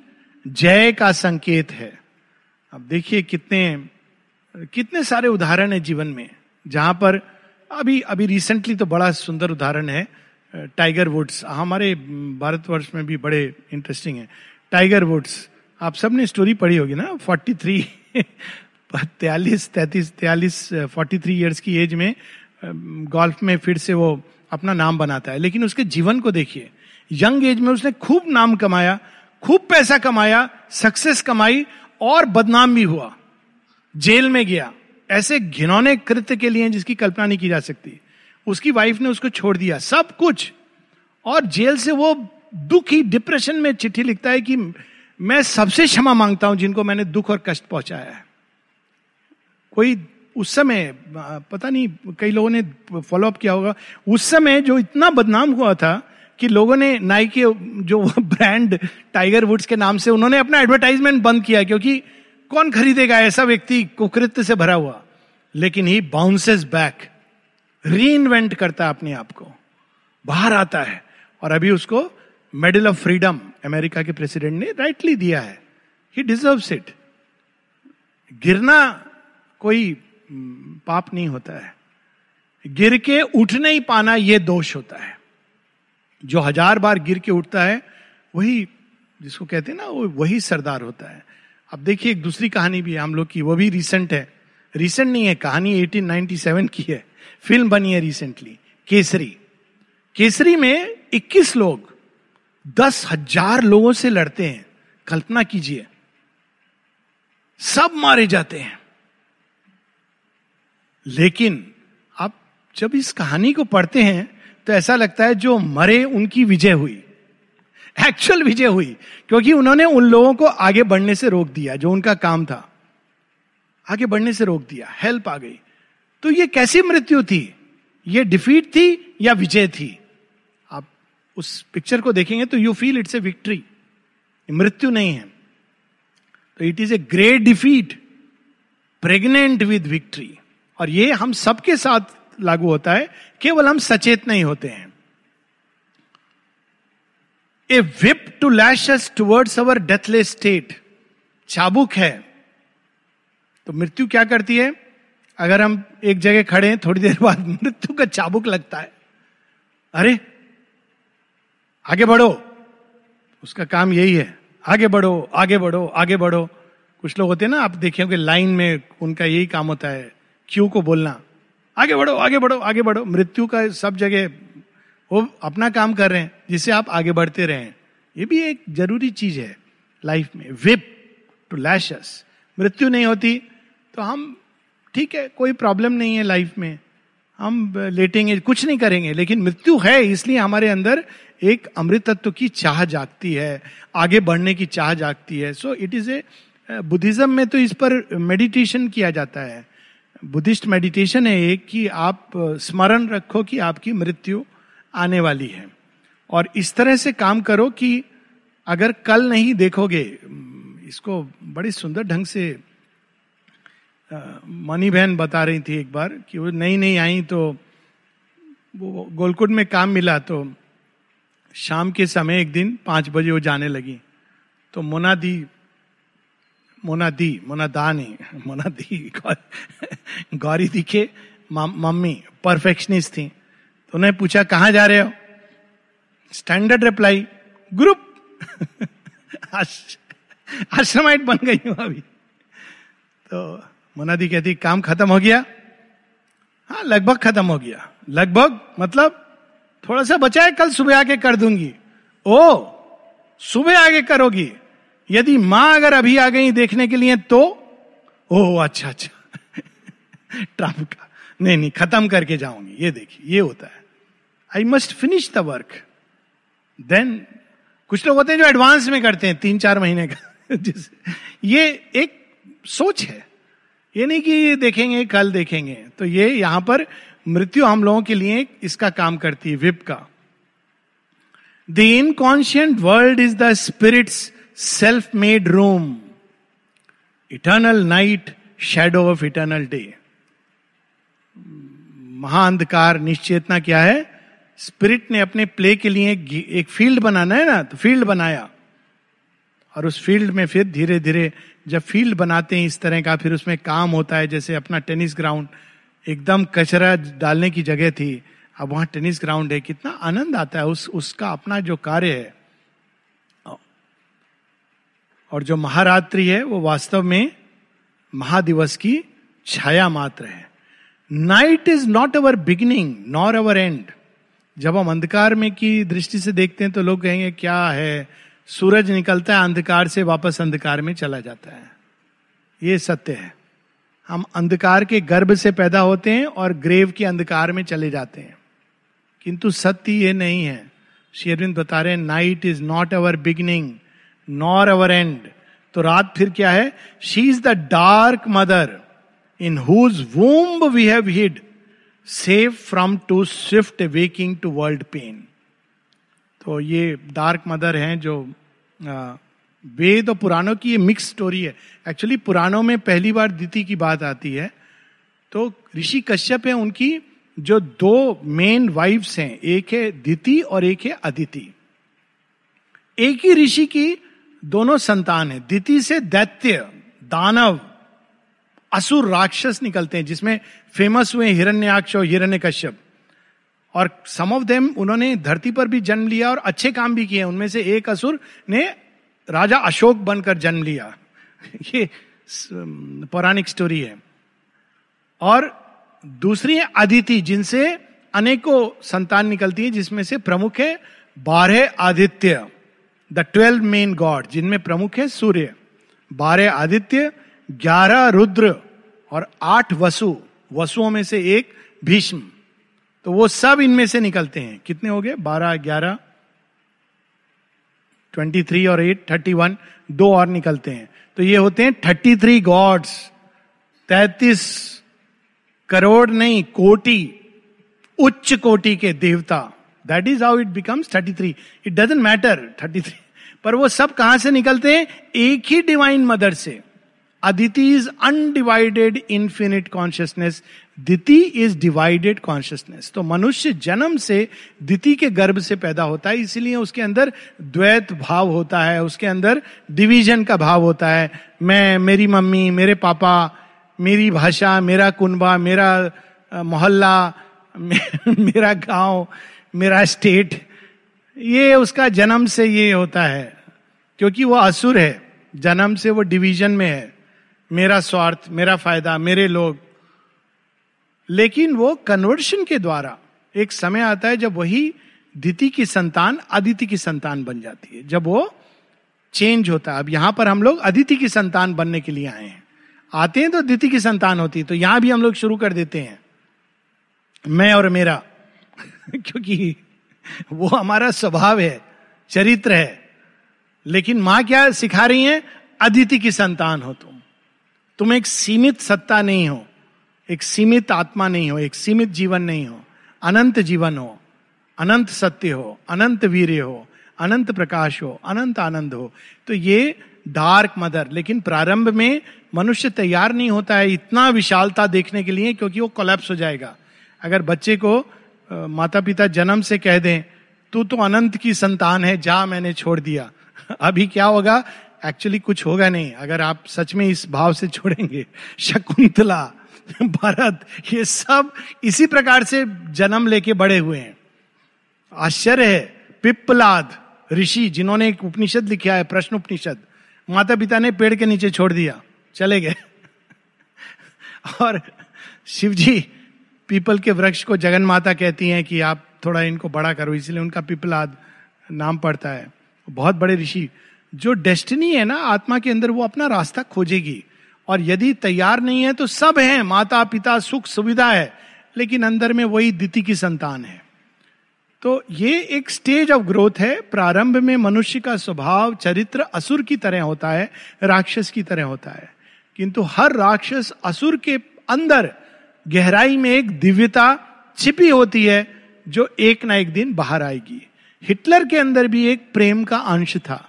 A: जय का संकेत है। अब देखिए कितने कितने सारे उदाहरण है जीवन में, जहाँ पर अभी अभी रिसेंटली तो बड़ा सुंदर उदाहरण है टाइगर वुड्स हमारे भारतवर्ष में भी बड़े इंटरेस्टिंग है। टाइगर वुड्स आप सबने स्टोरी पढ़ी होगी ना? फोर्टी थ्री तैतालीस तैतीस तैतालीस फोर्टी थ्री ईयर्स की एज में गोल्फ में फिर से वो अपना नाम बनाता है। लेकिन उसके जीवन को देखिए। यंग एज में उसने खूब नाम कमाया, खूब पैसा कमाया सक्सेस कमाई और बदनाम भी हुआ। जेल में गया। ऐसे घिनौने कृत्य के लिए जिसकी कल्पना नहीं की जा सकती। उसकी वाइफ ने उसको छोड़ दिया। सब कुछ। और जेल से वो दुखी डिप्रेशन में चिट्ठी लिखता है कि मैं सबसे क्षमा माँगता हूँ जिनको मैंने दुख और कष्ट पहुँचाया है। कोई उस समय, पता नहीं, कई लोगों ने फॉलो अप किया होगा। उस समय जो इतना बदनाम हुआ था कि लोगों ने नाई के जो ब्रांड टाइगर वुड्स के नाम से उन्होंने अपना एडवर्टाइजमेंट बंद किया क्योंकि कौन खरीदेगा? ऐसा व्यक्ति कुकृत्य से भरा हुआ। लेकिन he bounces back reinvent करता है अपने आप को। बाहर आता है। और अभी उसको मेडल ऑफ़ फ्रीडम अमेरिका के प्रेसिडेंट ने राइटली दिया है। ही डिजर्व इट गिरना कोई हम्म, पाप नहीं होता है। गिर के उठ नहीं पाना यह दोष होता है। जो हज़ार बार गिर के उठता है वही जिसको कहते हैं ना वही सरदार होता है। अब देखिए, एक दूसरी कहानी भी है, हम लोग की, वो भी रिसेंट है। रिसेंट नहीं है, कहानी 1897 की है। फ़िल्म बनी है रिसेंटली केसरी। केसरी में 21 लोग, दस हज़ार लोगों से लड़ते हैं। कल्पना कीजिए, सब मारे जाते हैं। लेकिन आप जब इस कहानी को पढ़ते हैं तो ऐसा लगता है जो मरे उनकी विजय हुई। एक्चुअल विजय हुई, क्योंकि उन्होंने उन लोगों को आगे बढ़ने से रोक दिया, जो उनका काम था। आगे बढ़ने से रोक दिया हेल्प आ गई। तो ये कैसी मृत्यु थी? ये डिफीट थी या विजय थी? आप उस पिक्चर को देखेंगे तो you feel it's a victory मृत्यु नहीं है। तो it is a great defeat pregnant with victory और ये हम सबके साथ लागू होता है, केवल हम सचेत नहीं होते हैं। A whip to lash towards our deathless state चाबुक है। तो मृत्यु क्या करती है? अगर हम एक जगह खड़े हैं, थोड़ी देर बाद मृत्यु का चाबुक लगता है। अरे, आगे बढ़ो। उसका काम यही है। आगे बढ़ो आगे बढ़ो आगे बढ़ो। कुछ लोग होते हैं ना, आप देखे कि लाइन में उनका यही काम होता है। क्यू को बोलना। आगे बढ़ो आगे बढ़ो आगे बढ़ो। मृत्यु का सब जगह वो अपना काम कर रहे हैं, जिससे आप आगे बढ़ते रहे ये भी एक ज़रूरी चीज़ है लाइफ में। विप टू लैशस मृत्यु नहीं होती तो हम, ठीक है, कोई प्रॉब्लम नहीं है लाइफ में। हम लेटेंगे, कुछ नहीं करेंगे, लेकिन मृत्यु है, इसलिए हमारे अंदर एक अमृतत्व की चाह जागती है, आगे बढ़ने की चाह जागती है। So it is a Buddhism में तो इस पर मेडिटेशन किया जाता है। बुद्धिस्ट मेडिटेशन है एक कि आप स्मरण रखो कि आपकी मृत्यु आने वाली है। और इस तरह से काम करो कि अगर कल नहीं देखोगे इसको बड़ी सुंदर ढंग से मनी बहन बता रही थी एक बार कि वो नई नई आई तो वो गोलकुट में काम मिला तो शाम के समय एक दिन पाँच बजे वो जाने लगी। तो मोना दी मोना दी मोना दा नहीं मोना दी गौरी दिखे मम्मी, परफेक्शनिस्ट थी। तो उन्हें पूछा, कहाँ जा रहे हो? Standard reply group. आश्रमाइट बन गई हूँ अभी। तो मोनादी कहती, काम खत्म हो गया? हाँ लगभग खत्म हो गया। लगभग मतलब थोड़ा सा बचा है, कल सुबह आके कर दूँगी। ओ, सुबह आगे करोगी। यदि माँ अगर अभी आ गई देखने के लिए तो? ओ अच्छा अच्छा। ट्रंप का। नहीं नहीं, खत्म करके जाऊँगी। ये देखिए, ये होता है। I must finish the work then कुछ लोग होते हैं जो एडवांस में करते हैं, तीन चार महीने का। ये एक सोच है। ये नहीं कि देखेंगे, कल देखेंगे। तो ये यहाँ पर मृत्यु हम लोगों के लिए इसका काम करती है, विप का। The inconscient world is the spirit's self made room eternal night shadow of eternal day महाअंधकार, निश्चेतना क्या है? स्पिरिट ने अपने प्ले के लिए एक फ़ील्ड बनाना है ना तो फ़ील्ड बनाया। और उस फ़ील्ड में फिर धीरे धीरे जब फ़ील्ड बनाते हैं इस तरह का, फिर उसमें काम होता है, जैसे अपना टेनिस ग्राउंड एकदम कचरा डालने की जगह थी, अब वहाँ टेनिस ग्राउंड है, कितना आनंद आता है उस, उसका अपना जो कार्य है। और जो महारात्रि है, वो वास्तव में महादिवस की छाया मात्र है। Night is not our beginning nor our end जब हम अंधकार में की दृष्टि से देखते हैं तो लोग कहेंगे, क्या है? सूरज निकलता है, अंधकार से वापस अंधकार में चला जाता है। ये सत्य है। हम अंधकार के गर्भ से पैदा होते हैं और ग्रेव के अंधकार में चले जाते हैं। किंतु सत्य ये नहीं है। शेरविंद बता रहे हैं night is not our beginning nor our end तो रात फिर क्या है? She is the dark mother in whose womb we have hid safe from too swift waking to world pain तो ये डार्क मदर हैं जो वेद और पुराणों की ये मिक्स स्टोरी है। एक्चुअली पुराणों में पहली बार दिति की बात आती है। तो ऋषि कश्यप है उनकी जो दो मेन वाइफ्स हैं, एक है दिति और एक है अदिति एक ही ऋषि की दोनों संतान है दिति से दैत्य, दानव। असुर राक्षस निकलते हैं, जिसमें फ़ेमस हुए हिरण्याक्ष और हिरण्य कश्यप और सम ऑफ़ देम उन्होंने धरती पर भी जन्म लिया और अच्छे काम भी किए उनमें से एक असुर ने राजा अशोक बनकर जन्म लिया। ये पौराणिक स्टोरी है। और दूसरी है अदिति, जिनसे अनेकों संतान निकलती है, जिसमें से प्रमुख है बारह Aditya the twelve main god जिनमें प्रमुख है सूर्य। बारह आदित्य ग्यारह रुद्र और आठ वसु, वसुओं में से एक भीष्म। तो वो सब इनमें से निकलते हैं। कितने हो गए? बारह, ग्यारह ट्वेंटी थ्री और एट थर्टी वन दो और निकलते हैं। तो ये होते हैं थर्टी थ्री गॉड्स तैतीस करोड़ नहीं, कोटि, उच्च कोटि के देवता। That is how it becomes thirty three it doesn't matter thirty three पर वो सब कहाँ से निकलते हैं? एक ही डिवाइन मदर से। Aditi is undivided infinite consciousness Diti is divided consciousness तो मनुष्य जन्म से दिति के गर्भ से पैदा होता है, इसीलिए उसके अंदर द्वैत भाव होता है, उसके अंदर डिवीज़न का भाव होता है। मैं, मेरी मम्मी, मेरे पापा, मेरी भाषा, मेरा कुनबा, मेरा मोहल्ला मेरा गाँव, मेरा स्टेट ये उसका जन्म से ये होता है, क्योंकि वो असुर है। जन्म से वो डिवीज़न में है। मेरा स्वार्थ, मेरा फ़ायदा, मेरे लोग। लेकिन वो कन्वर्शन के द्वारा, एक समय आता है जब वही दिति की संतान अदिति की संतान बन जाती है। जब वो चेंज होता है। अब यहाँ पर हम लोग अदिति की संतान बनने के लिए आए हैं। आते हैं तो दिति की संतान होती है तो यहाँ भी हम लोग शुरू कर देते हैं। मैं और मेरा, क्योंकि वो हमारा स्वभाव है, चरित्र है। लेकिन माँ क्या सिखा रही है? अदिति की संतान हो तुम तुम एक सीमित सत्ता नहीं हो, एक सीमित आत्मा नहीं हो, एक सीमित जीवन नहीं हो। अनंत जीवन हो, अनंत सत्य हो, अनंत वीर हो, अनंत प्रकाश हो, अनंत आनंद हो। तो ये डार्क मदर लेकिन प्रारंभ में मनुष्य तैयार नहीं होता है इतना विशालता देखने के लिए क्योंकि वो कोलैप्स हो जाएगा। अगर बच्चे को माता पिता जन्म से कह दें, तू तो अनंत की संतान है, जा, मैंने छोड़ दिया। अभी क्या होगा? एक्चुअली कुछ होगा नहीं। अगर आप सच में इस भाव से छोड़ेंगे, शकुंतला, भरत, ये सब इसी प्रकार से जन्म लेके बड़े हुए हैं। आश्चर्य है। पिप्पलाद, ऋषि, जिन्होंने एक उपनिषद लिखा है, प्रश्न उपनिषद। माता पिता ने पेड़ के नीचे छोड़ दिया। चले गए। और शिव जी पीपल के वृक्ष को जगन माता कहती हैं कि आप थोड़ा इनको बड़ा करो, इसलिए उनका पिपलाद नाम पड़ता है। बहुत बड़े ऋषि। जो डेस्टिनी है ना, आत्मा के अंदर वो अपना रास्ता खोजेगी। और यदि तैयार नहीं है तो सब है माता पिता सुख, सुविधा है, लेकिन अंदर में वही दिति की संतान है। तो ये एक स्टेज ऑफ़ ग्रोथ है। प्रारंभ में मनुष्य का स्वभाव, चरित्र असुर की तरह होता है, राक्षस की तरह होता है। किंतु हर राक्षस असुर के अंदर गहराई में एक दिव्यता छिपी होती है, जो एक ना एक दिन बाहर आएगी। हिटलर के अंदर भी एक प्रेम का अंश था।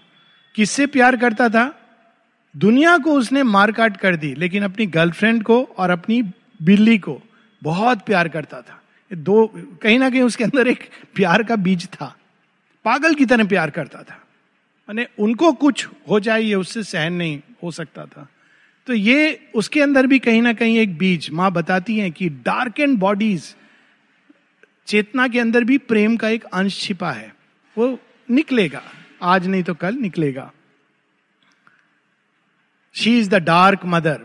A: किससे प्यार करता था? दुनिया को उसने मार काट कर दी, लेकिन अपनी गर्लफ्रेंड को और अपनी बिल्ली को बहुत प्यार करता था। दो, कहीं ना कहीं उसके अंदर एक प्यार का बीज था। पागल की तरह प्यार करता था। मैंने उनको कुछ हो जाए ये उससे सहन नहीं हो सकता था। तो ये उसके अंदर भी कहीं ना कहीं एक बीज, माँ बताती है कि डार्क एंड बॉडीज चेतना के अंदर भी प्रेम का एक अंश छिपा है। वो निकलेगा। आज नहीं तो कल निकलेगा। She is the dark mother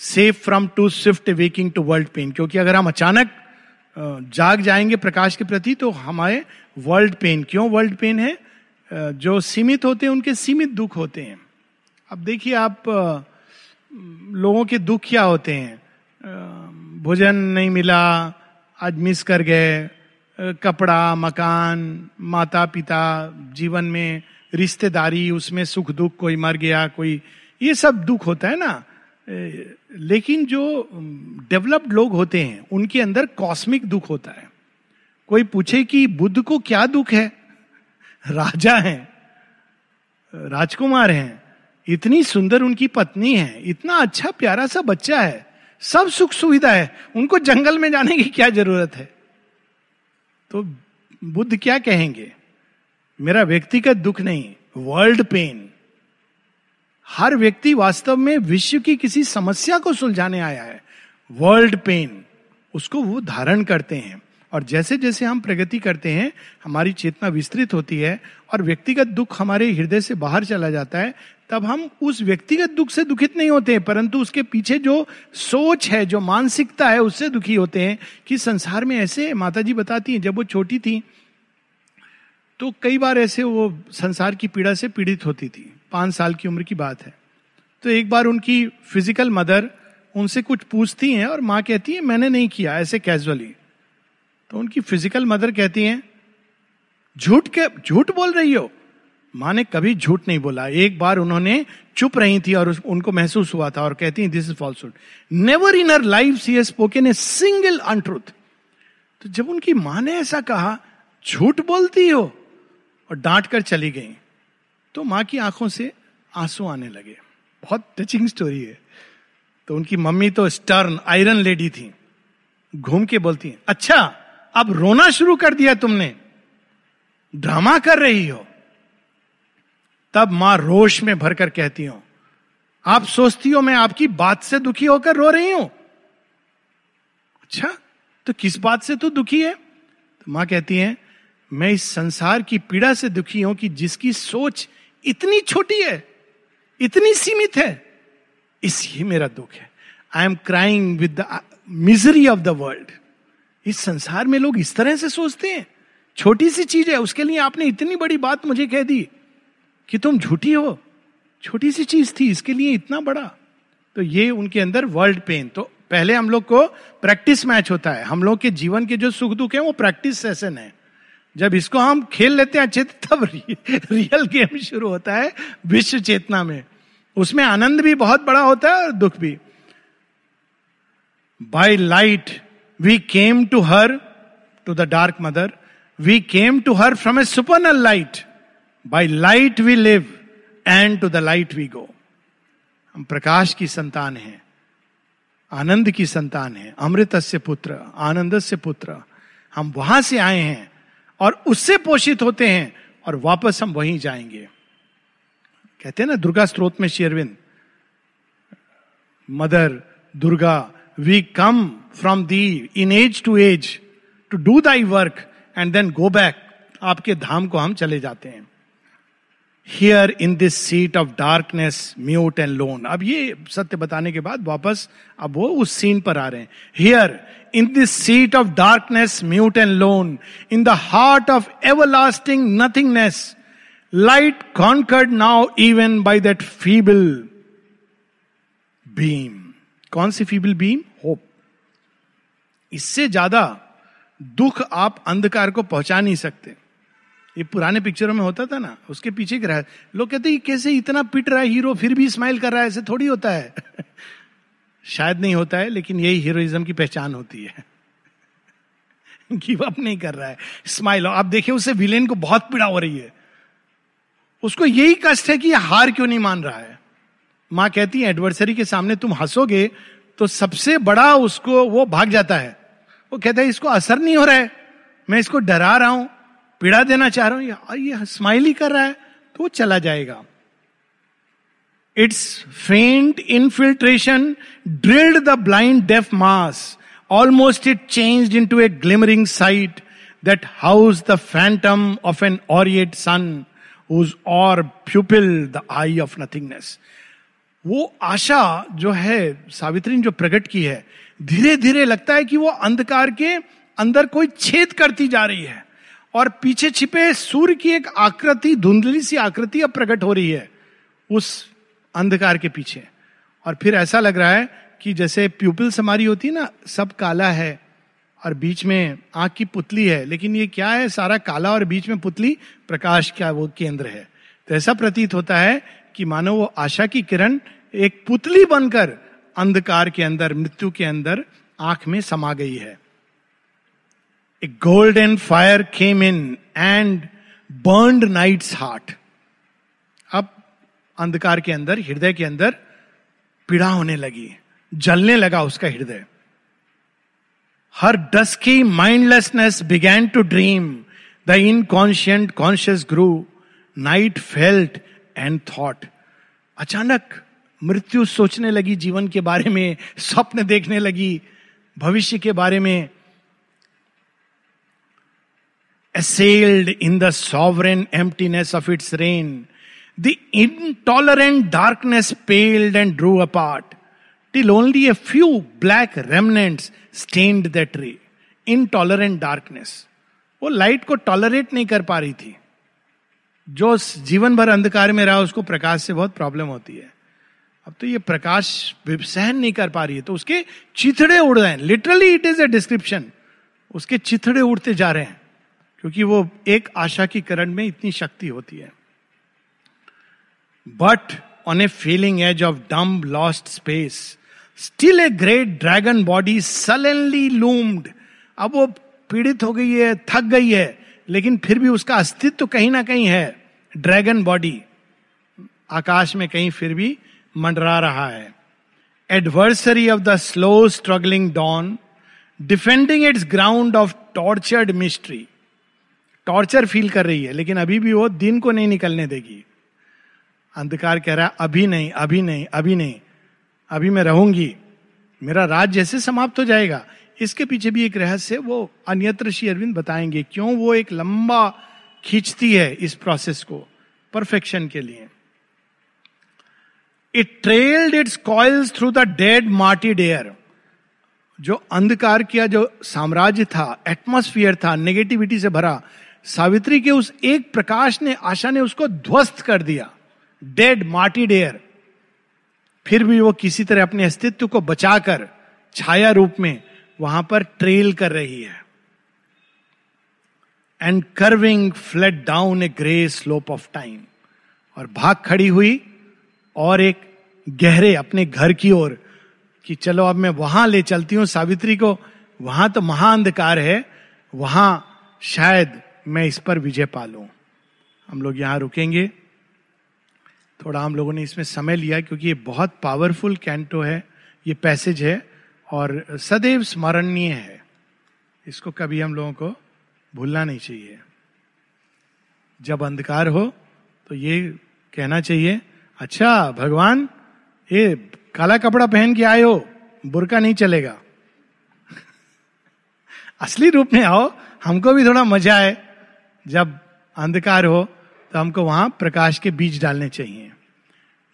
A: safe from too swift waking to world pain क्योंकि अगर हम अचानक जाग जाएँगे प्रकाश के प्रति तो हमारे वर्ल्ड पेन क्यों वर्ल्ड पेन है? जो सीमित होते हैं, उनके सीमित दुख होते हैं। अब देखिए आप लोगों के दुख क्या होते हैं? भोजन नहीं मिला, आज मिस कर गए कपड़ा, मकान माता पिता जीवन में रिश्तेदारी, उसमें सुख दुख कोई मर गया, कोई, ये सब दुख होता है ना? लेकिन जो डेवलप्ड लोग होते हैं, उनके अंदर कॉस्मिक दुख होता है। कोई पूछे कि बुद्ध को क्या दुख है? राजा हैं, राजकुमार हैं, इतनी सुंदर उनकी पत्नी है, इतना अच्छा प्यारा सा बच्चा है, सब सुख सुविधा है, उनको जंगल में जाने की क्या ज़रूरत है? तो बुद्ध क्या कहेंगे? मेरा व्यक्तिगत दुख नहीं वर्ल्ड पेन हर व्यक्ति वास्तव में विश्व की किसी समस्या को सुलझाने आया है। वर्ल्ड पेन उसको वो धारण करते हैं। और जैसे जैसे हम प्रगति करते हैं, हमारी चेतना विस्तृत होती है और व्यक्तिगत दुख हमारे हृदय से बाहर चला जाता है तब हम उस व्यक्तिगत दुख से दुखित नहीं होते हैं, परंतु उसके पीछे जो सोच है, जो मानसिकता है, उससे दुखी होते हैं कि संसार में ऐसे माता जी बताती हैं, जब वो छोटी थी तो कई बार ऐसे वो संसार की पीड़ा से पीड़ित होती थी। पाँच साल की उम्र की बात है। तो एक बार उनकी फ़िज़िकल मदर उनसे कुछ पूछती हैं और माँ कहती है, मैंने नहीं किया, ऐसे कैजुअली तो उनकी फ़िज़िकल मदर कहती हैं, झूठ के झूठ बोल रही हो? माँ ने कभी झूठ नहीं बोला। एक बार उन्होंने चुप रही थी और उनको महसूस हुआ था और कहती this is falsehood never in her life she's spoken a single untruth तो जब उनकी माँ ने ऐसा कहा, झूठ बोलती हो? और डांट कर चली गई तो माँ की आँखों से आँसू आने लगे। बहुत टचिंग स्टोरी है। तो उनकी मम्मी तो स्टर्न आयरन लेडी थी। घूम के बोलती हैं अच्छा अब रोना शुरू कर दिया तुमने। ड्रामा कर रही हो। तब माँ रोष में भरकर कहती हूँ, आप सोचती हो मैं आपकी बात से दुखी होकर रो रही हूँ। अच्छा तो किस बात से तू दुखी है? तो माँ कहती है, मैं इस संसार की पीड़ा से दुखी हूँ कि जिसकी सोच इतनी छोटी है, इतनी सीमित है इसी मेरा दुख है। I am crying with the misery of the world इस संसार में लोग इस तरह से सोचते हैं। छोटी सी चीज़ है, उसके लिए आपने इतनी बड़ी बात मुझे कह दी। कि तुम झूठी हो। छोटी सी चीज़ थी, इसके लिए इतना बड़ा। तो ये उनके अंदर वर्ल्ड पेन तो पहले हम लोग को प्रैक्टिस मैच होता है। हम लोग के जीवन के जो सुख दुख है, वो प्रैक्टिस सेशन है। जब इसको हम खेल लेते हैं अच्छे तब रियल गेम शुरू होता है विश्व चेतना में। उसमें आनंद भी बहुत बड़ा होता है और दुख भी। By light we came to her to the dark mother we came to her from a supernal light by light we live and to the light we go हम प्रकाश की संतान हैं, आनंद की संतान है, अमृत से पुत्र, आनंद से पुत्र। हम वहाँ से आए हैं और उससे पोषित होते हैं और वापस हम वहीं जाएँगे। कहते हैं ना, दुर्गा स्त्रोत में शेरविंद mother, Durga we come from thee in age to age to do thy work and then go back आपके धाम को हम चले जाते हैं। Here in this seat of darkness mute and lone अब ये सत्य बताने के बाद वापस अब वो उस सीन पर आ रहे हैं। Here in this seat of darkness mute and lone in the heart of everlasting nothingness light conquered now even by that feeble beam कौन सी फीबल बीम होप इससे ज़्यादा दुख आप अंधकार को पहुँचा नहीं सकते। ये पुराने पिक्चरों में होता था ना, उसके पीछे रहा, लोग कहते हैं कैसे इतना पिट रहा है हीरो फिर भी स्माइल कर रहा है, ऐसे थोड़ी होता है? शायद नहीं होता है, लेकिन यही हीरोइज्म की पहचान होती है। गिव अप नहीं कर रहा है। स्माइल आप देखिए उसे विलेन को बहुत पीड़ा हो रही है। उसको यही कष्ट है कि हार क्यों नहीं मान रहा है? माँ कहती है एडवर्सरी के सामने तुम हंसोगे तो सबसे बड़ा उसको वो भाग जाता है। वो कहता है, इसको असर नहीं हो रहा है। मैं इसको डरा रहा हूँ पीड़ा देना चाह रहा हूँ, ये स्माइल ही कर रहा है तो चला जाएगा। It's faint infiltration drilled the blind deaf mass almost it change into a glimmering sight that house the phantom of an aureate sun whose orb pupil the eye of nothingness वो आशा जो है, सावित्री ने जो प्रकट की है धीरे धीरे लगता है कि वो अंधकार के अंदर कोई छेद करती जा रही है। और पीछे छिपे सूर्य की एक आकृति, धुंधली सी आकृति अब प्रकट हो रही है, उस अंधकार के पीछे। और फिर ऐसा लग रहा है कि जैसे प्यूपिल्स हमारी होती है ना, सब काला है और बीच में आँख की पुतली है, लेकिन ये क्या है, सारा काला और बीच में पुतली, प्रकाश का वो केंद्र है। तो ऐसा प्रतीत होता है कि मानो वो आशा की किरण एक पुतली बनकर अंधकार के अंदर, मृत्यु के अंदर आँख में समा गई है। A golden fire came in and burned night's heart अब अंधकार के अंदर, हृदय के अंदर पीड़ा होने लगी, जलने लगा उसका हृदय। Her dusky mindlessness began to dream the inconscient conscious grew night felt and thought अचानक मृत्यु सोचने लगी, जीवन के बारे में, स्वप्न देखने लगी, भविष्य के बारे में assailed in the sovereign emptiness of its reign. The intolerant darkness paled and drew apart, till only a few black remnants stained the tree. Intolerant darkness. वो लाइट को टॉलरेट नहीं कर पा रही थी जो जीवन भर अंधकार में रहा उसको प्रकाश से बहुत प्रॉब्लम होती है अब तो ये प्रकाश सहन नहीं कर पा रही है तो उसके चिथड़े उड़ रहे हैं literally it is a description उसके चिथड़े उड़ते जा रहे हैं क्योंकि वो एक आशा की करण में इतनी शक्ति होती है। But on a feeling edge of dumb lost space still a great dragon body sullenly loomed अब वो पीड़ित हो गई है, थक गई है, लेकिन फिर भी उसका अस्तित्व कहीं ना कहीं है ड्रैगन बॉडी आकाश में कहीं फिर भी मंडरा रहा है। Adversary of the slow struggling dawn defending its ground of tortured mystery torture feel कर रही है, लेकिन अभी भी वो दिन को नहीं निकलने देगी। अंधकार कह रहा है अभी नहीं अभी नहीं अभी नहीं, अभी मैं रहूँगी। मेरा राज जैसे समाप्त हो जाएगा। इसके पीछे भी एक रहस्य वो अन्यत्र श्री अरविंद बताएँगे, क्यों वो एक लंबा खींचती है इस प्रोसेस को परफेक्शन के लिए? It trailed its coils through the dead martyred air जो अंधकार किया जो साम्राज्य था एटमोस्फियर था नेगेटिविटी से भरा सावित्री के उस एक प्रकाश ने, आशा ने उसको ध्वस्त कर दिया। डेड मार्टी डेयर फिर भी वो किसी तरह अपने अस्तित्व को बचाकर, छाया रूप में वहाँ पर ट्रेल कर रही है। And curving flood down a grey slope of time और भाग खड़ी हुई और एक गहरे अपने घर की ओर कि चलो अब मैं वहाँ ले चलती हूँ सावित्री को। वहाँ तो महाअंधकार है। वहाँ शायद मैं इस पर विजय पालू। हम लोग यहाँ रुकेंगे। थोड़ा हम लोगों ने इसमें समय लिया क्योंकि ये बहुत पावरफुल कैंटो है, ये पैसेज है और सदैव स्मरणीय है। इसको कभी हम लोगों को भूलना नहीं चाहिए। जब अंधकार हो तो ये कहना चाहिए अच्छा भगवान, ये काला कपड़ा पहन के आए हो, बुरका नहीं चलेगा। असली रूप में आओ, हमको भी थोड़ा मज़ा आए। जब अंधकार हो तो हमको वहाँ प्रकाश के बीज डालने चाहिए।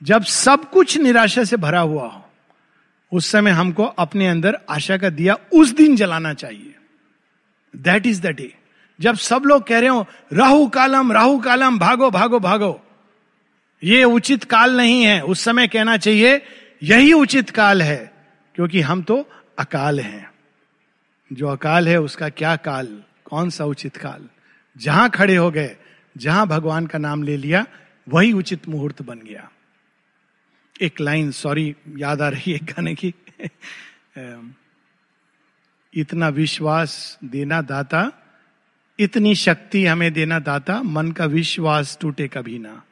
A: जब सब कुछ निराशा से भरा हुआ हो, उस समय हमको अपने अंदर आशा का दिया उस दिन जलाना चाहिए। दैट इज़ द डे जब सब लोग कह रहे हो, राहु कालम राहु कालम, भागो भागो भागो। ये उचित काल नहीं है। उस समय कहना चाहिए, यही उचित काल है, क्योंकि हम तो अकाल हैं। जो अकाल है, उसका क्या काल? कौन सा उचित काल? जहाँ खड़े हो गए, जहाँ भगवान का नाम ले लिया, वही उचित मुहूर्त बन गया। एक लाइन सॉरी याद आ रही है गाने की। इतना विश्वास देना दाता, इतनी शक्ति हमें देना दाता, मन का विश्वास टूटे कभी ना।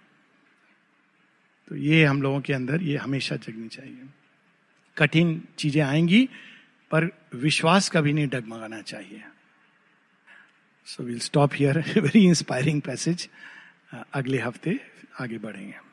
A: तो ये हम लोगों के अंदर, ये हमेशा जगनी चाहिए। कठिन चीज़ें आएँगी, पर विश्वास कभी नहीं डगमगाना चाहिए। So will stop here very inspiring passage अगले हफ़्ते आगे बढ़ेंगे।